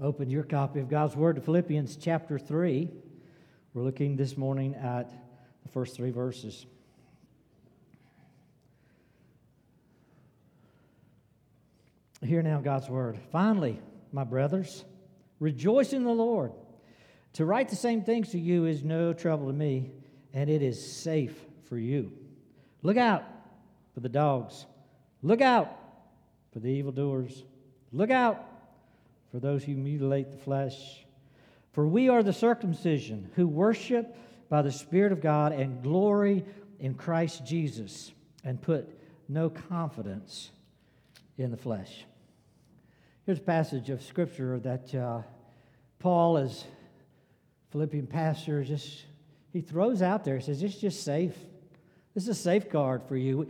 Open your copy of God's Word to Philippians chapter 3. We're looking this morning at the first three verses. Hear now God's Word. Finally, my brothers, rejoice in the Lord. To write the same things to you is no trouble to me, and it is safe for you. Look out for the dogs. Look out for the evildoers. Look out for those who mutilate the flesh. For we are the circumcision who worship by the Spirit of God and glory in Christ Jesus and put no confidence in the flesh. Here's a passage of Scripture that uh, Paul, as Philippian pastor, just he throws out there. He says, It's just safe. This is a safeguard for you.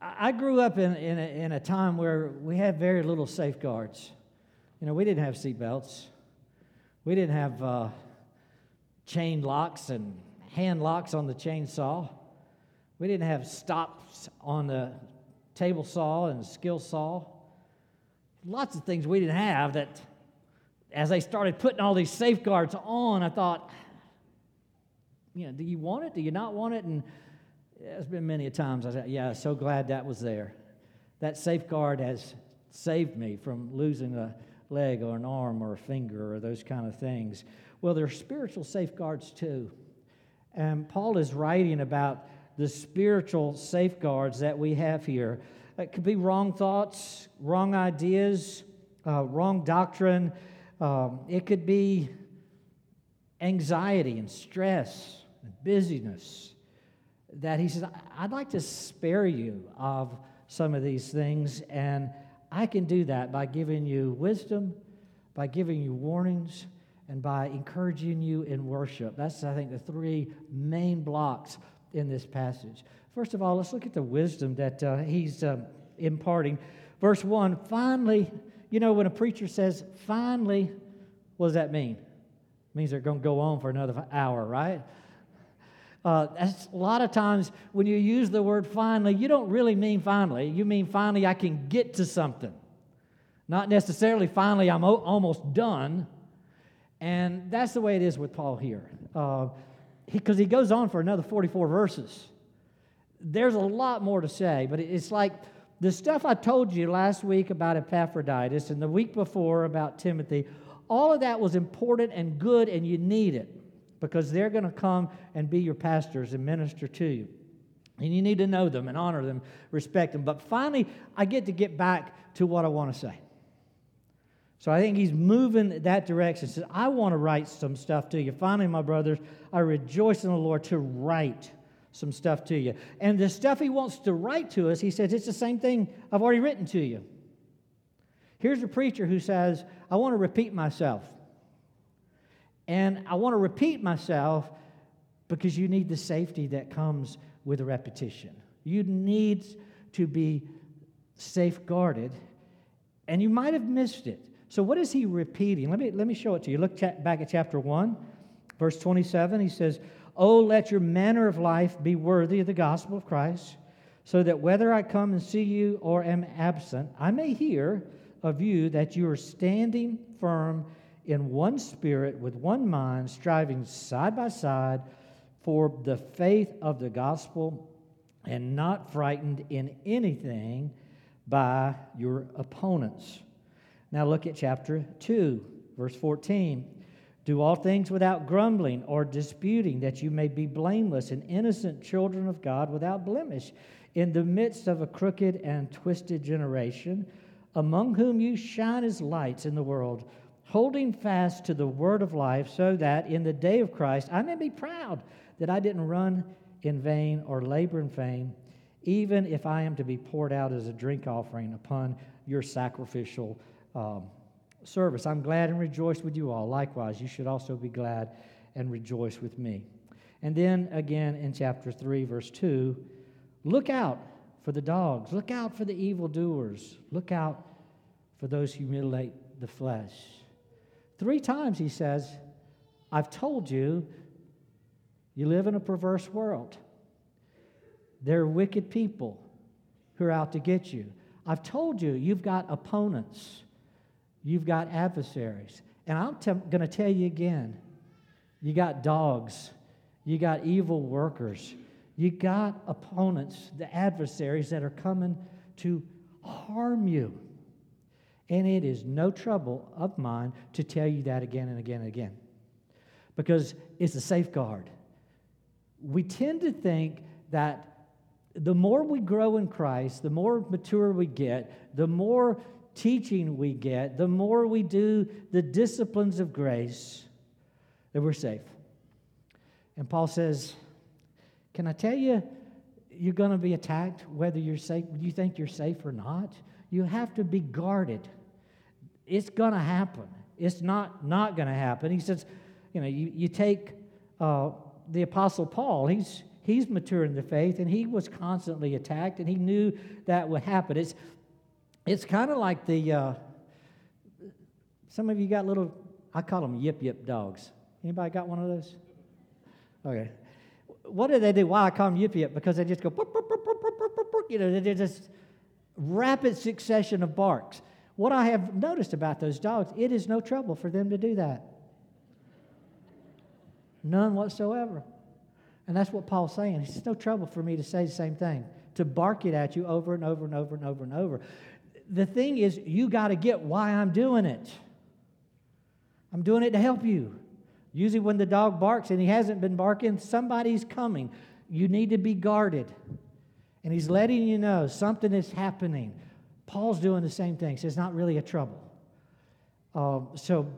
I grew up in, in, a, in a time where we had very little safeguards. You know, we didn't have seatbelts. We didn't have uh, chain locks and hand locks on the chainsaw. We didn't have stops on the table saw and skill saw. Lots of things we didn't have that, as I started putting all these safeguards on, I thought, you know, do you want it? Do you not want it? And there's been many a times I said, yeah, so glad that was there. That safeguard has saved me from losing a leg or an arm or a finger or those kind of things. Well, there are spiritual safeguards too. And Paul is writing about the spiritual safeguards that we have here. It could be wrong thoughts, wrong ideas, uh, wrong doctrine. Um, it could be anxiety and stress and busyness. That he says, I'd like to spare you of some of these things and I can do that by giving you wisdom, by giving you warnings, and by encouraging you in worship. That's, I think, the three main blocks in this passage. First of all, let's look at the wisdom that uh, he's uh, imparting. Verse 1 finally, you know, when a preacher says finally, what does that mean? It means they're going to go on for another hour, right? Uh, that's a lot of times when you use the word finally, you don't really mean finally. You mean finally, I can get to something. Not necessarily finally, I'm o- almost done. And that's the way it is with Paul here. Because uh, he, he goes on for another 44 verses. There's a lot more to say, but it's like the stuff I told you last week about Epaphroditus and the week before about Timothy, all of that was important and good, and you need it because they're going to come and be your pastors and minister to you. And you need to know them and honor them, respect them. But finally, I get to get back to what I want to say. So I think he's moving that direction. Says, I want to write some stuff to you. Finally, my brothers, I rejoice in the Lord to write some stuff to you. And the stuff he wants to write to us, he says, it's the same thing I've already written to you. Here's a preacher who says, I want to repeat myself. And I want to repeat myself because you need the safety that comes with repetition. You need to be safeguarded, and you might have missed it. So, what is he repeating? Let me, let me show it to you. Look back at chapter 1, verse 27. He says, Oh, let your manner of life be worthy of the gospel of Christ, so that whether I come and see you or am absent, I may hear of you that you are standing firm in one spirit, with one mind, striving side by side for the faith of the gospel, and not frightened in anything by your opponents. Now look at chapter 2, verse 14. Do all things without grumbling or disputing, that you may be blameless and innocent children of God without blemish, in the midst of a crooked and twisted generation, among whom you shine as lights in the world holding fast to the word of life, so that in the day of Christ I may be proud that I didn't run in vain or labor in vain, even if I am to be poured out as a drink offering upon your sacrificial um, service. I'm glad and rejoice with you all. Likewise, you should also be glad and rejoice with me. And then again in chapter 3, verse 2, look out for the dogs, look out for the evildoers, look out for those who mutilate the flesh. Three times he says, I've told you, you live in a perverse world. There are wicked people who are out to get you. I've told you, you've got opponents, you've got adversaries. And I'm t- going to tell you again you got dogs, you got evil workers, you got opponents, the adversaries that are coming to harm you. And it is no trouble of mine to tell you that again and again and again because it's a safeguard. We tend to think that the more we grow in Christ, the more mature we get, the more teaching we get, the more we do the disciplines of grace, that we're safe. And Paul says, Can I tell you, you're going to be attacked whether you're safe, you think you're safe or not? You have to be guarded. It's going to happen. It's not not going to happen. He says, you know, you, you take uh, the Apostle Paul, he's, he's mature in the faith, and he was constantly attacked, and he knew that would happen. It's, it's kind of like the, uh, some of you got little, I call them yip yip dogs. Anybody got one of those? Okay. What do they do? Why I call them yip yip? Because they just go, you know, they're just rapid succession of barks. What I have noticed about those dogs, it is no trouble for them to do that. None whatsoever. And that's what Paul's saying. It's no trouble for me to say the same thing, to bark it at you over and over and over and over and over. The thing is, you got to get why I'm doing it. I'm doing it to help you. Usually, when the dog barks and he hasn't been barking, somebody's coming. You need to be guarded. And he's letting you know something is happening. Paul's doing the same thing. So it's not really a trouble. Um, so,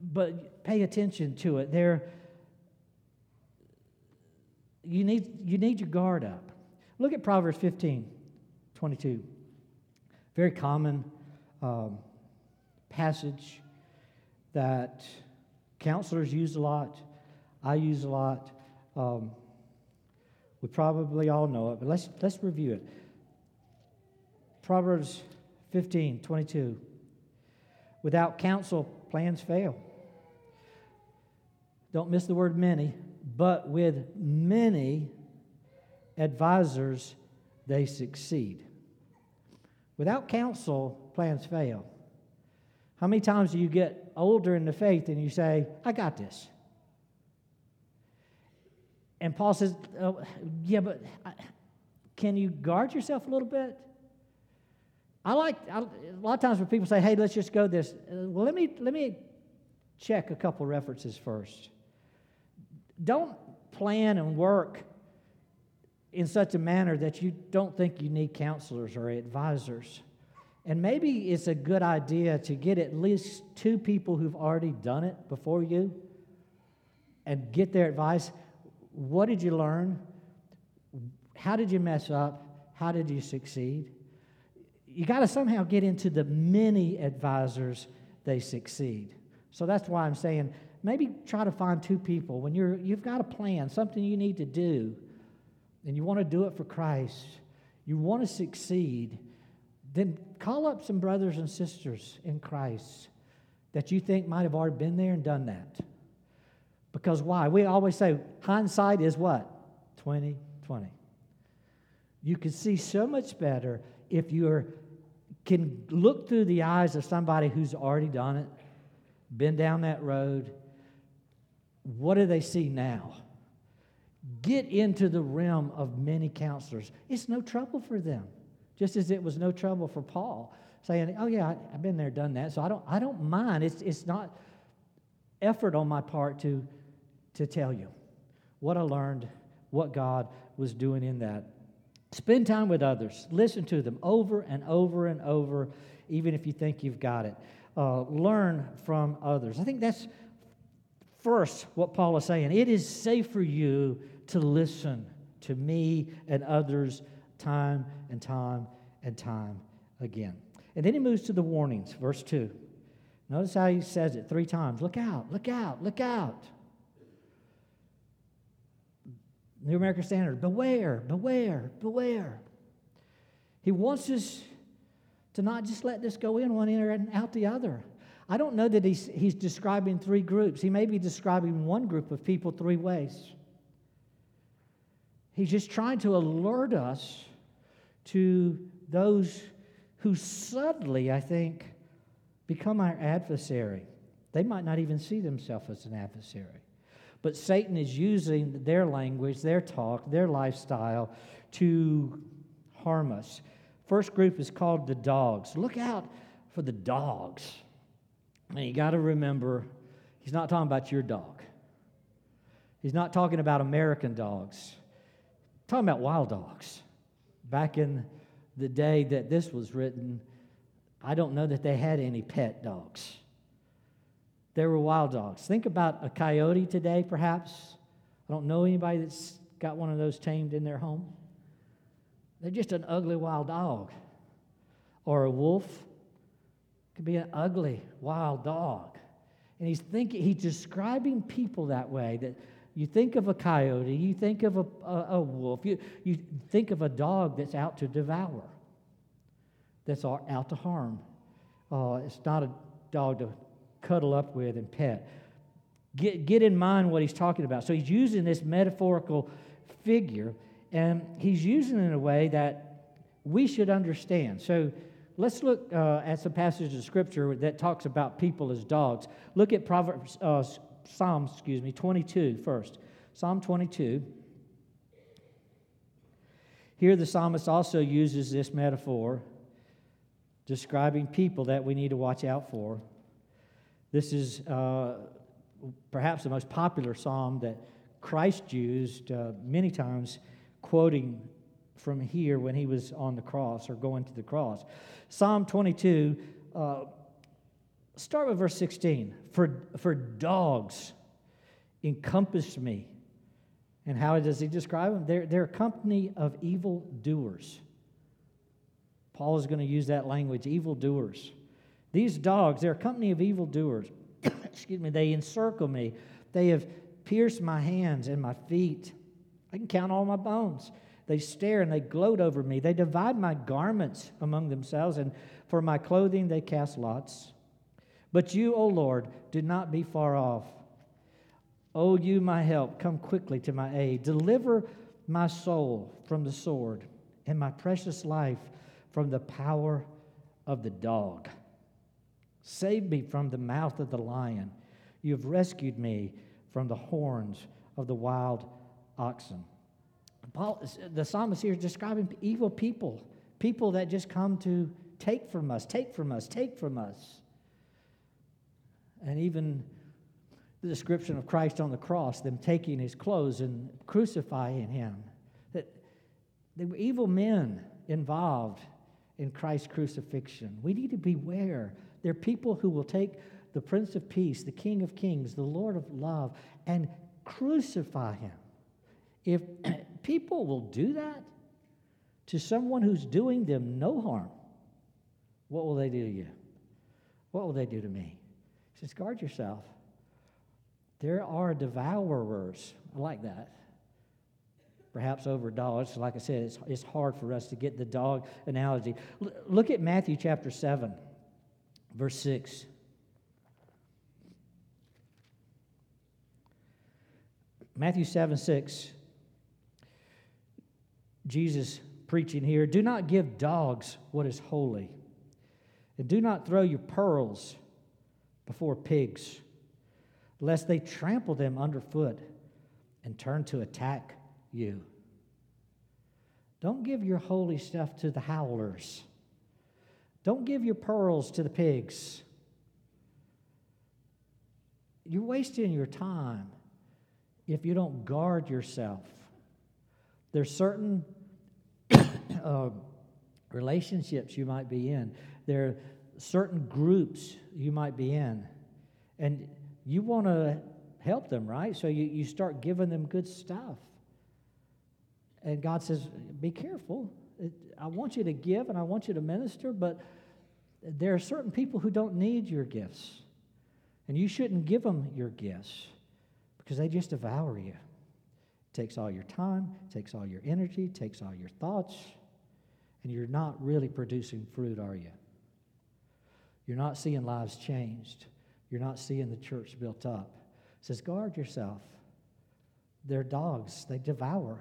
but pay attention to it. There, you need, you need your guard up. Look at Proverbs 15, 22. Very common um, passage that counselors use a lot. I use a lot. Um, we probably all know it, but let's, let's review it. Proverbs 15, 22. Without counsel, plans fail. Don't miss the word many, but with many advisors, they succeed. Without counsel, plans fail. How many times do you get older in the faith and you say, I got this? And Paul says, oh, Yeah, but can you guard yourself a little bit? I like I, a lot of times when people say, "Hey, let's just go this." Uh, well, let me let me check a couple references first. Don't plan and work in such a manner that you don't think you need counselors or advisors. And maybe it's a good idea to get at least two people who've already done it before you and get their advice. What did you learn? How did you mess up? How did you succeed? you got to somehow get into the many advisors they succeed. So that's why I'm saying maybe try to find two people when you're you've got a plan, something you need to do, and you want to do it for Christ. You want to succeed, then call up some brothers and sisters in Christ that you think might have already been there and done that. Because why? We always say hindsight is what? 20 20. You can see so much better if you're can look through the eyes of somebody who's already done it, been down that road. What do they see now? Get into the realm of many counselors. It's no trouble for them, just as it was no trouble for Paul saying, "Oh yeah, I've been there, done that." So I don't, I don't mind. It's, it's not effort on my part to, to tell you what I learned, what God was doing in that. Spend time with others. Listen to them over and over and over, even if you think you've got it. Uh, learn from others. I think that's first what Paul is saying. It is safe for you to listen to me and others time and time and time again. And then he moves to the warnings, verse 2. Notice how he says it three times look out, look out, look out. New American Standard, beware, beware, beware. He wants us to not just let this go in one ear and out the other. I don't know that he's, he's describing three groups. He may be describing one group of people three ways. He's just trying to alert us to those who suddenly, I think, become our adversary. They might not even see themselves as an adversary. But Satan is using their language, their talk, their lifestyle to harm us. First group is called the dogs. Look out for the dogs. And you got to remember, he's not talking about your dog. He's not talking about American dogs. He's talking about wild dogs. Back in the day that this was written, I don't know that they had any pet dogs. There were wild dogs. Think about a coyote today, perhaps. I don't know anybody that's got one of those tamed in their home. They're just an ugly wild dog. Or a wolf could be an ugly wild dog. And he's thinking, he's describing people that way that you think of a coyote, you think of a, a, a wolf, you, you think of a dog that's out to devour, that's out to harm. Uh, it's not a dog to cuddle up with and pet. Get, get in mind what he's talking about. So he's using this metaphorical figure, and he's using it in a way that we should understand. So let's look uh, at some passages of scripture that talks about people as dogs. Look at Proverbs, uh, Psalm, excuse me, 22 first. Psalm 22. Here, the psalmist also uses this metaphor describing people that we need to watch out for. This is uh, perhaps the most popular psalm that Christ used uh, many times, quoting from here when he was on the cross or going to the cross. Psalm 22, uh, start with verse 16. For, for dogs encompass me. And how does he describe them? They're, they're a company of evil doers. Paul is going to use that language, evil doers. These dogs, they're a company of evil doers. Excuse me, they encircle me. They have pierced my hands and my feet. I can count all my bones. They stare and they gloat over me. They divide my garments among themselves, and for my clothing they cast lots. But you, O Lord, do not be far off. O you, my help, come quickly to my aid. Deliver my soul from the sword and my precious life from the power of the dog. Save me from the mouth of the lion. You have rescued me from the horns of the wild oxen. Paul, the psalmist here is describing evil people, people that just come to take from us, take from us, take from us. And even the description of Christ on the cross, them taking his clothes and crucifying him, that there were evil men involved in Christ's crucifixion. We need to beware. There are people who will take the Prince of Peace, the King of Kings, the Lord of Love, and crucify him. If people will do that to someone who's doing them no harm, what will they do to you? What will they do to me? He says, guard yourself. There are devourers. I like that. Perhaps over dogs. Like I said, it's, it's hard for us to get the dog analogy. L- look at Matthew chapter 7, verse 6. Matthew 7 6. Jesus preaching here do not give dogs what is holy, and do not throw your pearls before pigs, lest they trample them underfoot and turn to attack you. Don't give your holy stuff to the howlers. Don't give your pearls to the pigs. You're wasting your time if you don't guard yourself. There's certain uh, relationships you might be in. There are certain groups you might be in. And you want to help them, right? So you, you start giving them good stuff. And God says, Be careful. I want you to give and I want you to minister, but there are certain people who don't need your gifts. And you shouldn't give them your gifts because they just devour you It takes all your time, takes all your energy, takes all your thoughts, and you're not really producing fruit, are you? You're not seeing lives changed. You're not seeing the church built up. It says, guard yourself. They're dogs, they devour.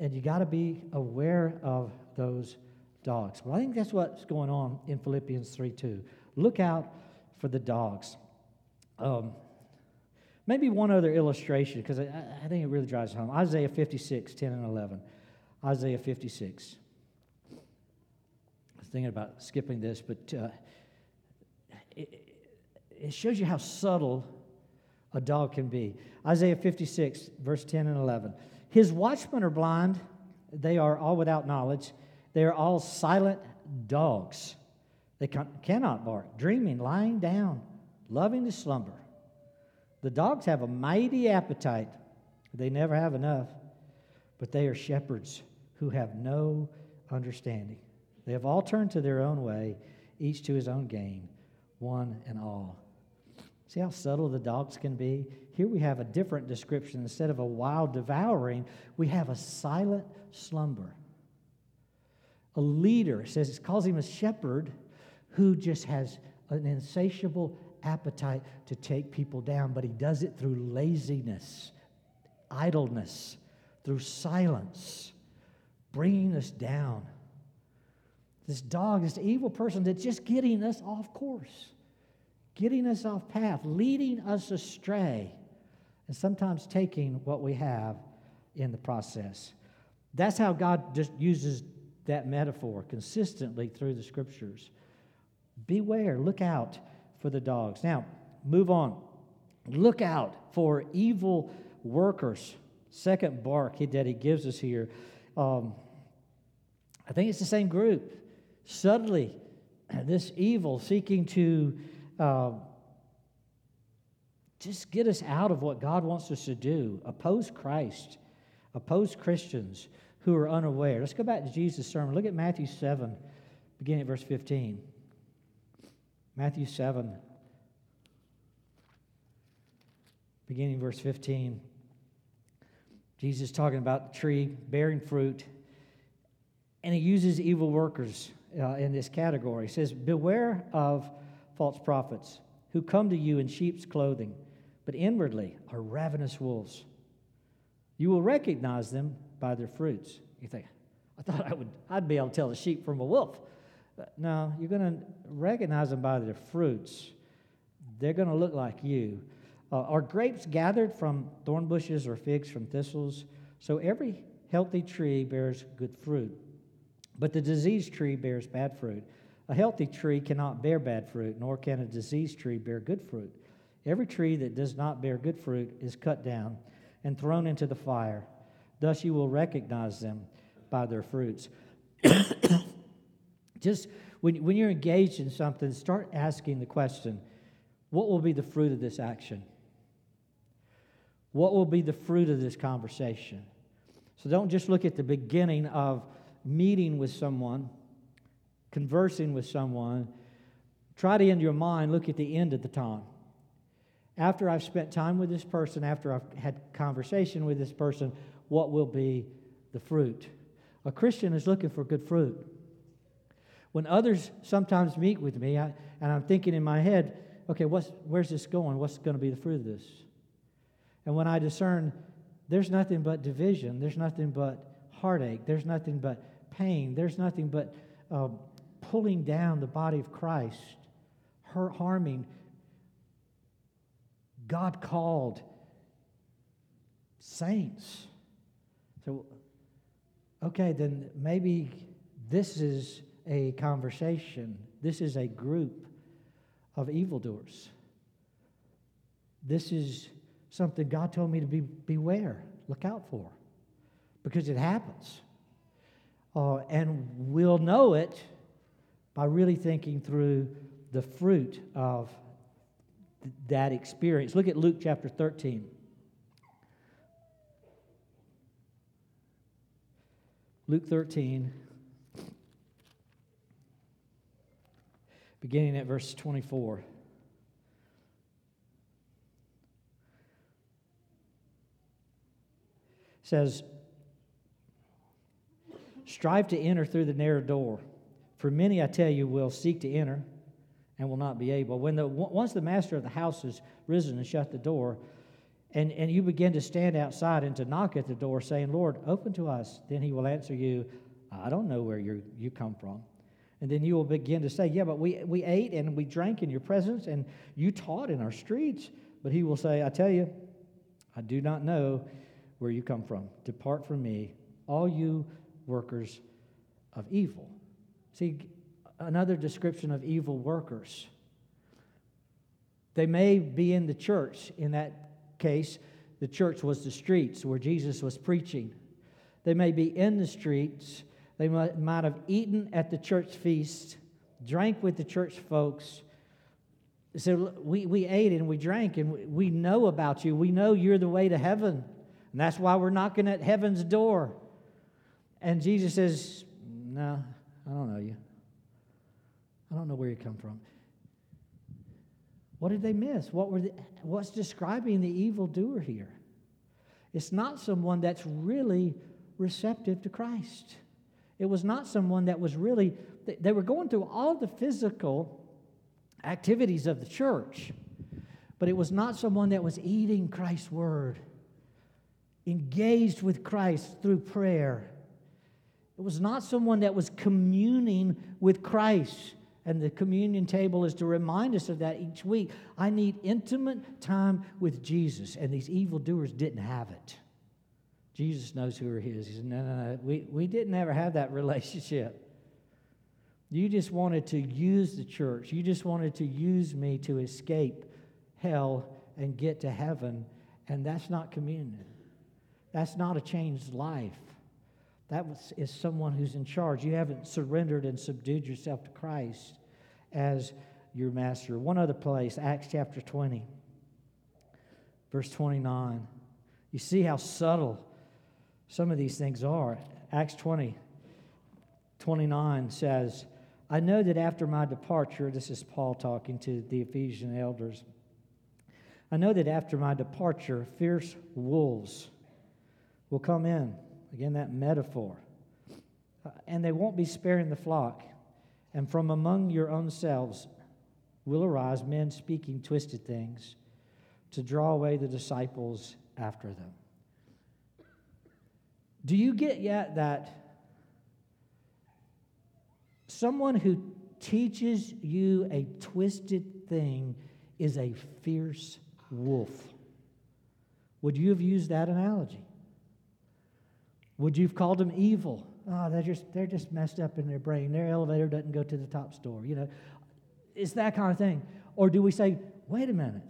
And you got to be aware of those dogs. Well, I think that's what's going on in Philippians 3 2. Look out for the dogs. Um, maybe one other illustration, because I, I, think it really drives home. Isaiah 56, 10 and 11. Isaiah 56. I was thinking about skipping this, but uh, it, it shows you how subtle a dog can be. Isaiah 56, verse 10 and 11. His watchmen are blind, they are all without knowledge, they are all silent dogs. They cannot bark, dreaming, lying down, loving to slumber. The dogs have a mighty appetite, they never have enough, but they are shepherds who have no understanding. They have all turned to their own way, each to his own gain, one and all. See how subtle the dogs can be? Here we have a different description. Instead of a wild devouring, we have a silent slumber. A leader says it calls him a shepherd who just has an insatiable appetite to take people down, but he does it through laziness, idleness, through silence, bringing us down. This dog, this evil person that's just getting us off course, getting us off path, leading us astray, and sometimes taking what we have in the process. That's how God just uses that metaphor consistently through the scriptures. Beware, look out for the dogs. Now, move on. Look out for evil workers. Second bark that he gives us here. Um, I think it's the same group. Subtly, this evil seeking to uh, just get us out of what God wants us to do, oppose Christ, oppose Christians who are unaware. Let's go back to Jesus' sermon. Look at Matthew 7, beginning at verse 15. Matthew 7, beginning verse 15. Jesus talking about the tree bearing fruit, and he uses evil workers uh, in this category. He says, Beware of false prophets who come to you in sheep's clothing, but inwardly are ravenous wolves. You will recognize them by their fruits. You think, I thought I would, I'd be able to tell a sheep from a wolf. No, you're going to recognize them by their fruits. They're going to look like you. Uh, are grapes gathered from thorn bushes or figs from thistles? So every healthy tree bears good fruit, but the diseased tree bears bad fruit. A healthy tree cannot bear bad fruit, nor can a diseased tree bear good fruit. Every tree that does not bear good fruit is cut down and thrown into the fire. Thus you will recognize them by their fruits. Just when, when you're engaged in something, start asking the question what will be the fruit of this action? What will be the fruit of this conversation? So don't just look at the beginning of meeting with someone, conversing with someone. Try to, in your mind, look at the end of the time. After I've spent time with this person, after I've had conversation with this person, what will be the fruit? A Christian is looking for good fruit. When others sometimes meet with me, I, and I'm thinking in my head, okay, what's, where's this going? What's going to be the fruit of this? And when I discern there's nothing but division, there's nothing but heartache, there's nothing but pain, there's nothing but uh, pulling down the body of Christ, harming. God called saints. So, okay, then maybe this is a conversation. This is a group of evildoers. This is something God told me to be beware, look out for, because it happens. Uh, and we'll know it by really thinking through the fruit of th- that experience. Look at Luke chapter 13. Luke 13. beginning at verse 24. says, Strive to enter through the narrow door, for many, I tell you, will seek to enter and will not be able. When the, once the master of the house has risen and shut the door, and, and you begin to stand outside and to knock at the door, saying, Lord, open to us, then he will answer you, I don't know where you you come from. And then you will begin to say, Yeah, but we, we ate and we drank in your presence, and you taught in our streets. But he will say, I tell you, I do not know where you come from. Depart from me, all you workers of evil. See, another description of evil workers. They may be in the church. In that case, the church was the streets where Jesus was preaching. They may be in the streets. They might, have eaten at the church feast, drank with the church folks. So we, we ate and we drank and we know about you. We know you're the way to heaven. And that's why we're knocking at heaven's door. And Jesus says, No, I don't know you. I don't know where you come from. What did they miss? What were the, what's describing the evildoer here? It's not someone that's really receptive to Christ. It was not someone that was really, they were going through all the physical activities of the church, but it was not someone that was eating Christ's word, engaged with Christ through prayer. It was not someone that was communing with Christ and the communion table is to remind us of that each week. I need intimate time with Jesus, and these evildoers didn't have it. Jesus knows who are his. He said, No, no, no. We, we didn't ever have that relationship. You just wanted to use the church. You just wanted to use me to escape hell and get to heaven. And that's not communion. That's not a changed life. That is someone who's in charge. You haven't surrendered and subdued yourself to Christ as your master. One other place, Acts chapter 20, verse 29. You see how subtle some of these things are. Acts 20, 29 says, I know that after my departure, this is Paul talking to the Ephesian elders. I know that after my departure, fierce wolves will come in Again, that metaphor. And they won't be sparing the flock. And from among your own selves will arise men speaking twisted things to draw away the disciples after them. Do you get yet that someone who teaches you a twisted thing is a fierce wolf? Would you have used that analogy? Would you have called them evil? Oh, they're just, they're just messed up in their brain. Their elevator doesn't go to the top store. You know, it's that kind of thing. Or do we say, wait a minute,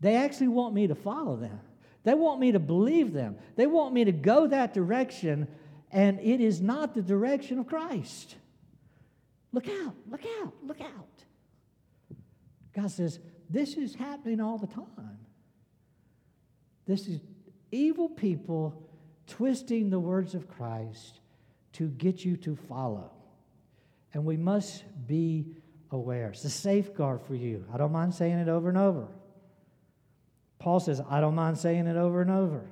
they actually want me to follow them. They want me to believe them. They want me to go that direction, and it is not the direction of Christ. Look out, look out, look out. God says, This is happening all the time. This is evil people twisting the words of Christ to get you to follow. And we must be aware. It's a safeguard for you. I don't mind saying it over and over. Paul says, I don't mind saying it over and over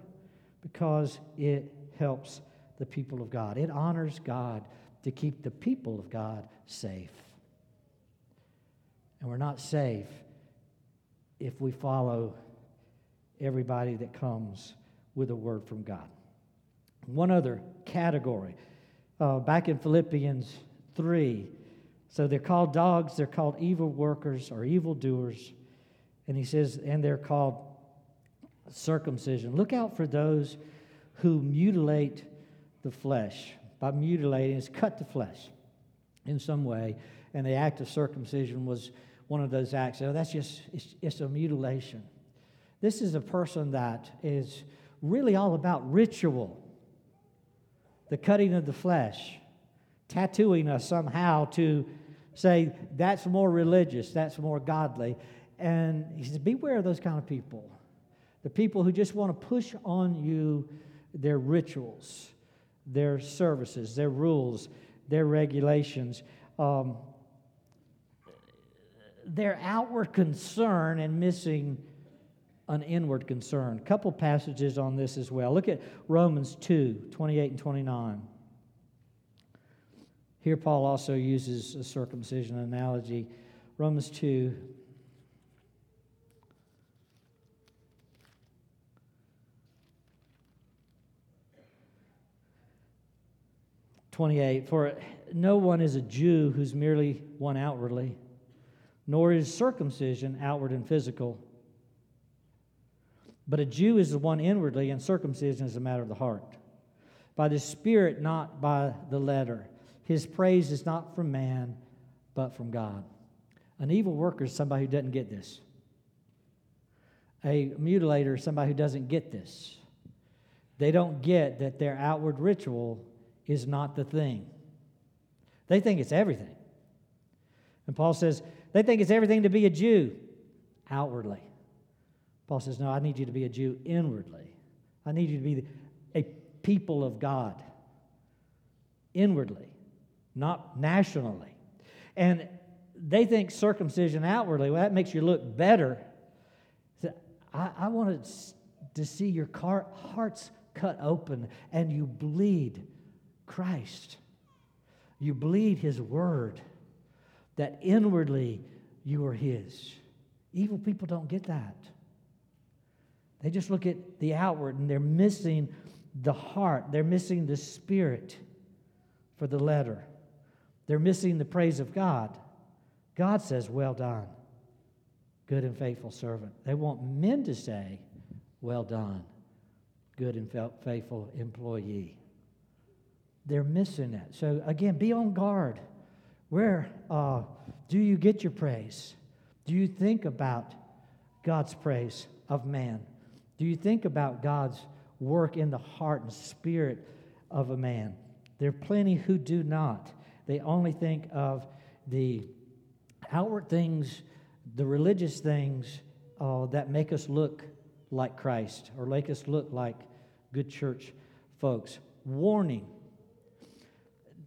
because it helps the people of God. It honors God to keep the people of God safe. And we're not safe if we follow everybody that comes with a word from God. One other category. Uh, back in Philippians 3. So they're called dogs, they're called evil workers or evil doers. And he says, and they're called circumcision. Look out for those who mutilate the flesh. By mutilating, is cut the flesh in some way. And the act of circumcision was one of those acts. So that's just, it's, it's a mutilation. This is a person that is really all about ritual the cutting of the flesh, tattooing us somehow to say that's more religious, that's more godly. And he says, Beware of those kind of people. The people who just want to push on you their rituals, their services, their rules, their regulations, um, their outward concern and missing an inward concern. A couple passages on this as well. Look at Romans 2 28 and 29. Here, Paul also uses a circumcision analogy. Romans 2 28 28 For no one is a Jew who's merely one outwardly, nor is circumcision outward and physical. But a Jew is the one inwardly, and circumcision is a matter of the heart. By the Spirit, not by the letter. His praise is not from man, but from God. An evil worker is somebody who doesn't get this. A mutilator is somebody who doesn't get this. They don't get that their outward ritual is not the thing. They think it's everything. And Paul says, they think it's everything to be a Jew outwardly. Paul says, No, I need you to be a Jew inwardly. I need you to be a people of God inwardly, not nationally. And they think circumcision outwardly, well, that makes you look better. I, I wanted to see your car, hearts cut open and you bleed Christ. You bleed His Word, that inwardly you are His. Evil people don't get that. They just look at the outward and they're missing the heart, they're missing the spirit for the letter, they're missing the praise of God. God says, Well done, good and faithful servant. They want men to say, Well done, good and faithful employee. They're missing that. So, again, be on guard. Where uh, do you get your praise? Do you think about God's praise of man? Do you think about God's work in the heart and spirit of a man? There are plenty who do not. They only think of the outward things, the religious things uh, that make us look like Christ or make us look like good church folks. Warning.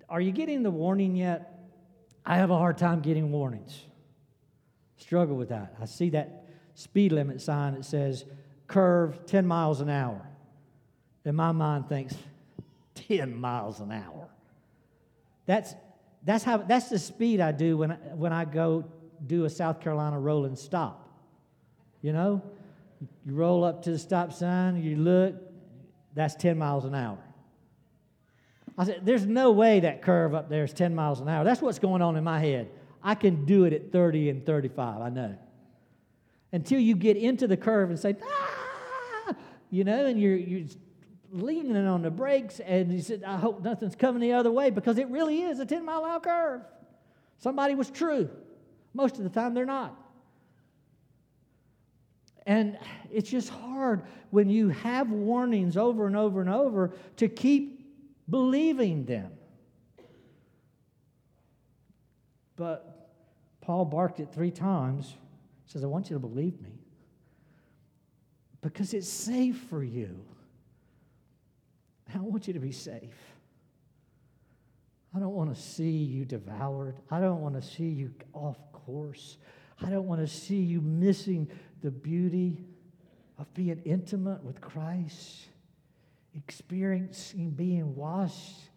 Are you getting the warning yet? I have a hard time getting warnings. Struggle with that. I see that speed limit sign that says curve 10 miles an hour. And my mind thinks 10 miles an hour. That's, that's, how, that's the speed I do when when I go do a South Carolina rolling stop. You know, you roll up to the stop sign, you look, that's 10 miles an hour. I said, there's no way that curve up there is 10 miles an hour. That's what's going on in my head. I can do it at 30 and 35, I know. Until you get into the curve and say, ah, you know, and you're, you're leaning on the brakes, and you said, I hope nothing's coming the other way because it really is a 10 mile hour curve. Somebody was true. Most of the time, they're not. And it's just hard when you have warnings over and over and over to keep believing them. But Paul barked it three times. Says, I want you to believe me because it's safe for you. I want you to be safe. I don't want to see you devoured. I don't want to see you off course. I don't want to see you missing the beauty of being intimate with Christ, experiencing being washed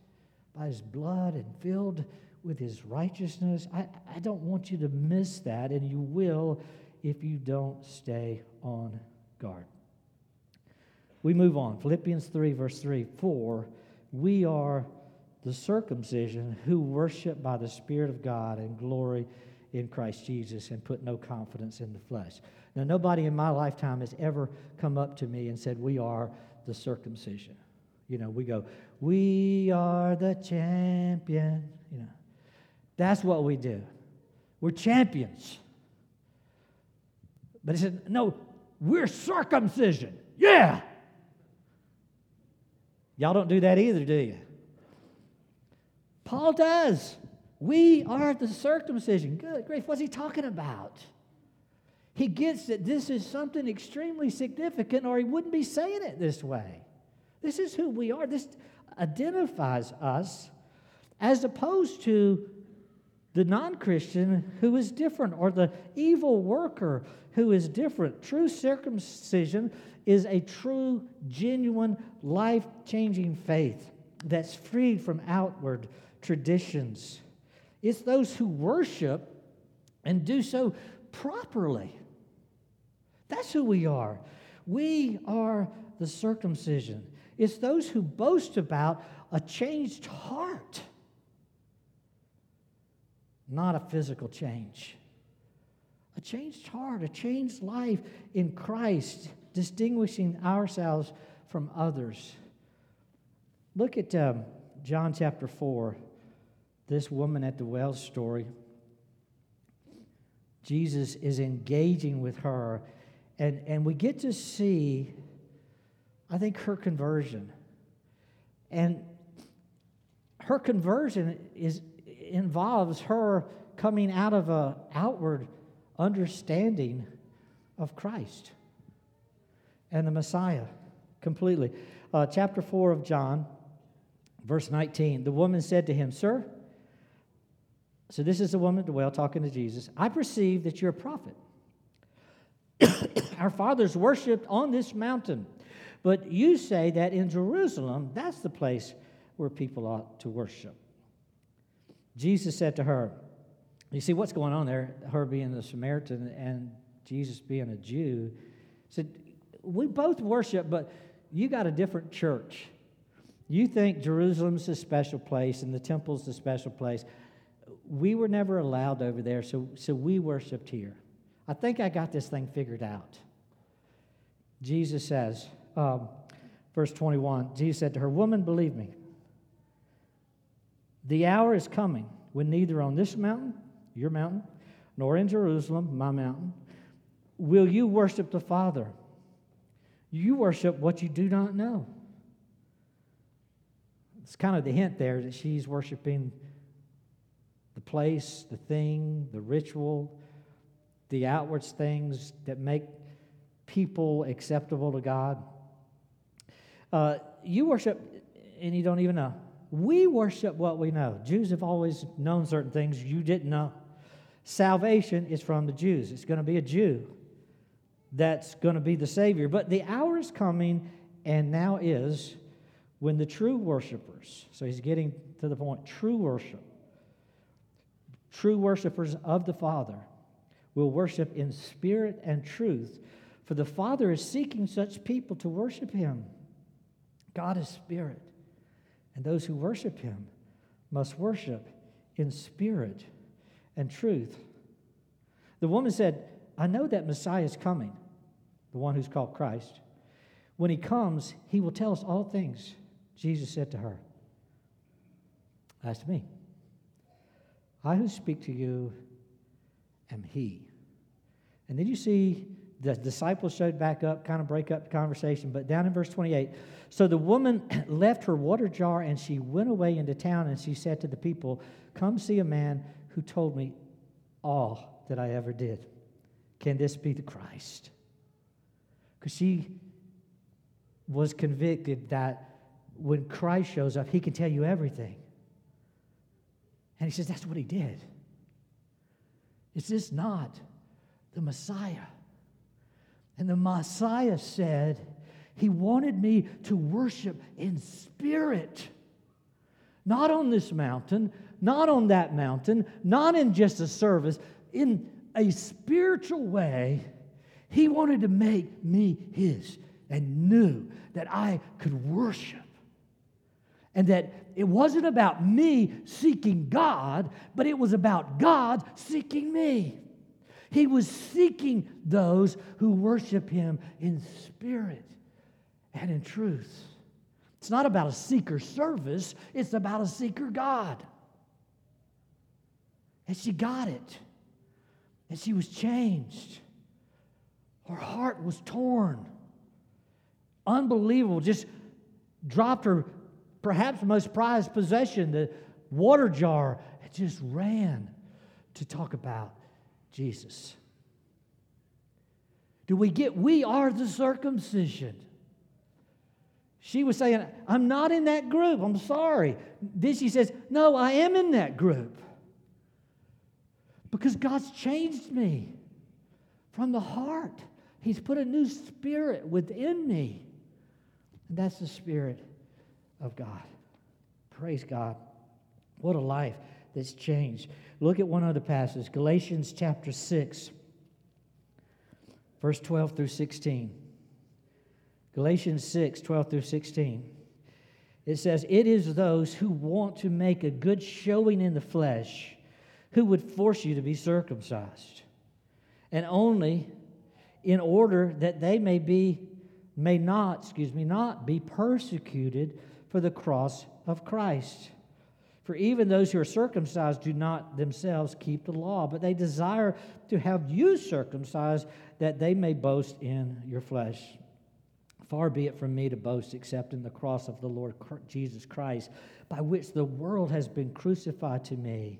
by his blood and filled with his righteousness. I, I don't want you to miss that, and you will if you don't stay on guard. We move on. Philippians 3, verse 3 For we are the circumcision who worship by the Spirit of God and glory in Christ Jesus and put no confidence in the flesh. Now, nobody in my lifetime has ever come up to me and said, We are the circumcision. You know, we go, We are the champion. You know, that's what we do. We're champions. But he said, No, we're circumcision. Yeah. Y'all don't do that either, do you? Paul does. We are the circumcision. Good grief, what's he talking about? He gets that this is something extremely significant, or he wouldn't be saying it this way. This is who we are. This identifies us as opposed to the non Christian who is different, or the evil worker who is different. True circumcision is a true, genuine, life changing faith that's freed from outward traditions. It's those who worship and do so properly. That's who we are. We are the circumcision. It's those who boast about a changed heart, not a physical change. A changed heart, a changed life in Christ, distinguishing ourselves from others. Look at um, John chapter 4, this woman at the well story. Jesus is engaging with her, and, and we get to see, I think, her conversion. And her conversion is, involves her coming out of an outward understanding of Christ and the Messiah completely. Uh, chapter 4 of John, verse 19. The woman said to him, Sir, so this is the woman at the well talking to Jesus. I perceive that you're a prophet. Our fathers worshiped on this mountain, but you say that in Jerusalem, that's the place where people ought to worship. Jesus said to her, You see what's going on there, her being the Samaritan and Jesus being a Jew, said, We both worship, but you got a different church. You think Jerusalem's a special place and the temple's a special place we were never allowed over there, so, so we worshiped here. I think I got this thing figured out. Jesus says, um, verse 21, Jesus said to her, Woman, believe me, the hour is coming when neither on this mountain, your mountain, nor in Jerusalem, my mountain, will you worship the Father. You worship what you do not know. It's kind of the hint there that she's worshiping the place, the thing, the ritual, the outward things that make people acceptable to God. Uh, you worship and you don't even know. We worship what we know. Jews have always known certain things you didn't know. Salvation is from the Jews. It's going to be a Jew that's going to be the Savior. But the hour is coming, and now is, when the true worshipers, so he's getting to the point, true worship, True worshipers of the Father will worship in spirit and truth, for the Father is seeking such people to worship Him. God is spirit, and those who worship Him must worship in spirit and truth. The woman said, I know that Messiah is coming, the one who's called Christ. When he comes, he will tell us all things. Jesus said to her, As to me, I who speak to you am He. And then you see the disciples showed back up, kind of break up the conversation. But down in verse 28, so the woman left her water jar and she went away into town and she said to the people, Come see a man who told me all that I ever did. Can this be the Christ? Because she was convicted that when Christ shows up, he can tell you everything. And he says, That's what he did. Is this not the Messiah? And the Messiah said, He wanted me to worship in spirit, not on this mountain, not on that mountain, not in just a service, in a spiritual way. He wanted to make me His and knew that I could worship and that it wasn't about me seeking God, but it was about God seeking me. He was seeking those who worship Him in spirit and in truth. It's not about a seeker service, it's about a seeker God. And she got it. And she was changed. Her heart was torn. Unbelievable. Just dropped her perhaps most prized possession, the water jar, and just ran to talk about Jesus. Do we get, we are the circumcision. She was saying, I'm not in that group. I'm sorry. Then she says, No, I am in that group. Because God's changed me from the heart. He's put a new spirit within me. And that's the spirit of God. Praise God. What a life that's changed. Look at one other passage Galatians chapter 6, verse 12 through 16. Galatians 6, 12 through 16. It says, It is those who want to make a good showing in the flesh who would force you to be circumcised. And only in order that they may be, may not, excuse me, not be persecuted for the cross of Christ. For even those who are circumcised do not themselves keep the law, but they desire to have you circumcised that they may boast in your flesh. Far be it from me to boast except in the cross of the Lord Jesus Christ, by which the world has been crucified to me,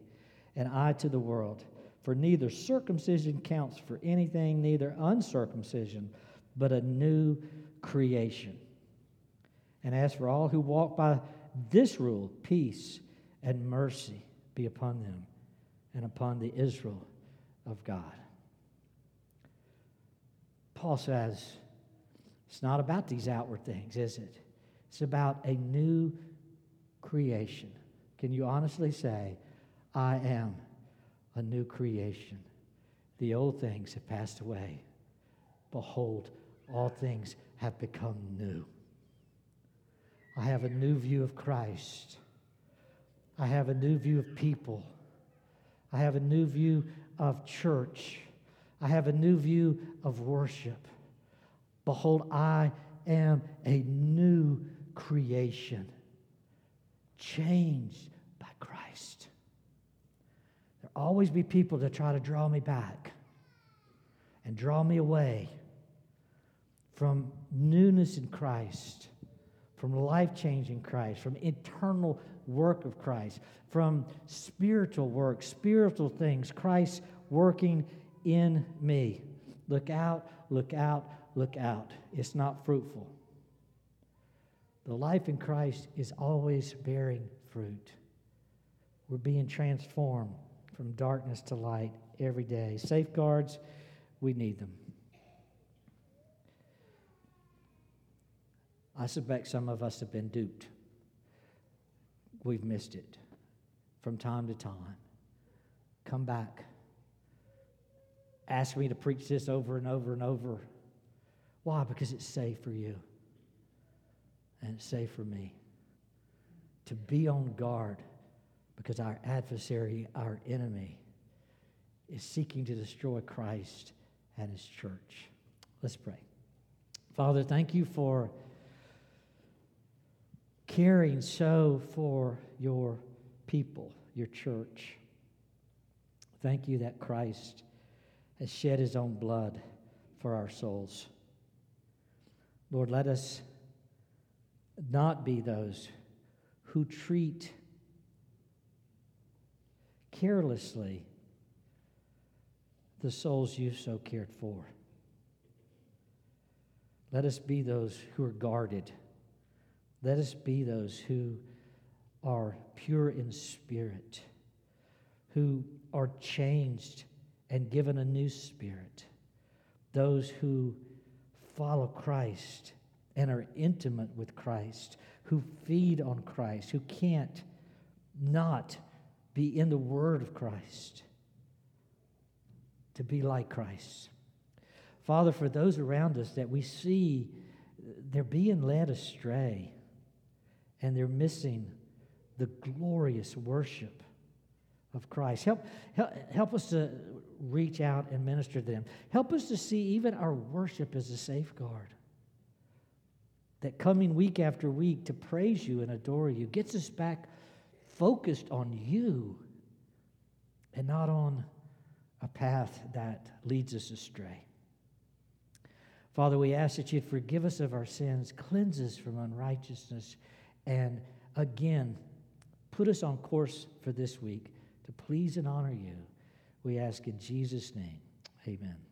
and I to the world. For neither circumcision counts for anything, neither uncircumcision, but a new creation. And as for all who walk by this rule, peace and mercy be upon them and upon the Israel of God. Paul says, it's not about these outward things, is it? It's about a new creation. Can you honestly say, I am a new creation? The old things have passed away. Behold, all things have become new. I have a new view of Christ. I have a new view of people. I have a new view of church. I have a new view of worship. Behold, I am a new creation, changed by Christ. There'll always be people that try to draw me back and draw me away from newness in Christ, from life changing Christ, from eternal work of Christ, from spiritual work, spiritual things, Christ working in me. Look out, look out, look out. It's not fruitful. The life in Christ is always bearing fruit. We're being transformed from darkness to light every day. Safeguards, we need them. I suspect some of us have been duped. We've missed it from time to time. Come back. Ask me to preach this over and over and over why? Because it's safe for you and it's safe for me to be on guard because our adversary, our enemy, is seeking to destroy Christ and his church. Let's pray. Father, thank you for caring so for your people, your church. Thank you that Christ has shed his own blood for our souls. Lord, let us not be those who treat carelessly the souls you've so cared for. Let us be those who are guarded. Let us be those who are pure in spirit, who are changed and given a new spirit, those who follow Christ and are intimate with Christ, who feed on Christ, who can't not be in the Word of Christ, to be like Christ. Father, for those around us that we see they're being led astray and they're missing the glorious worship of Christ. Help, help, help us to reach out and minister to them. Help us to see even our worship as a safeguard. That coming week after week to praise you and adore you gets us back focused on you and not on a path that leads us astray. Father, we ask that you'd forgive us of our sins, cleanse us from unrighteousness, and again, put us on course for this week to please and honor you. We ask in Jesus' name. Amen.